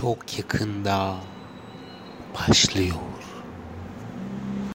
çok yakında başlıyor.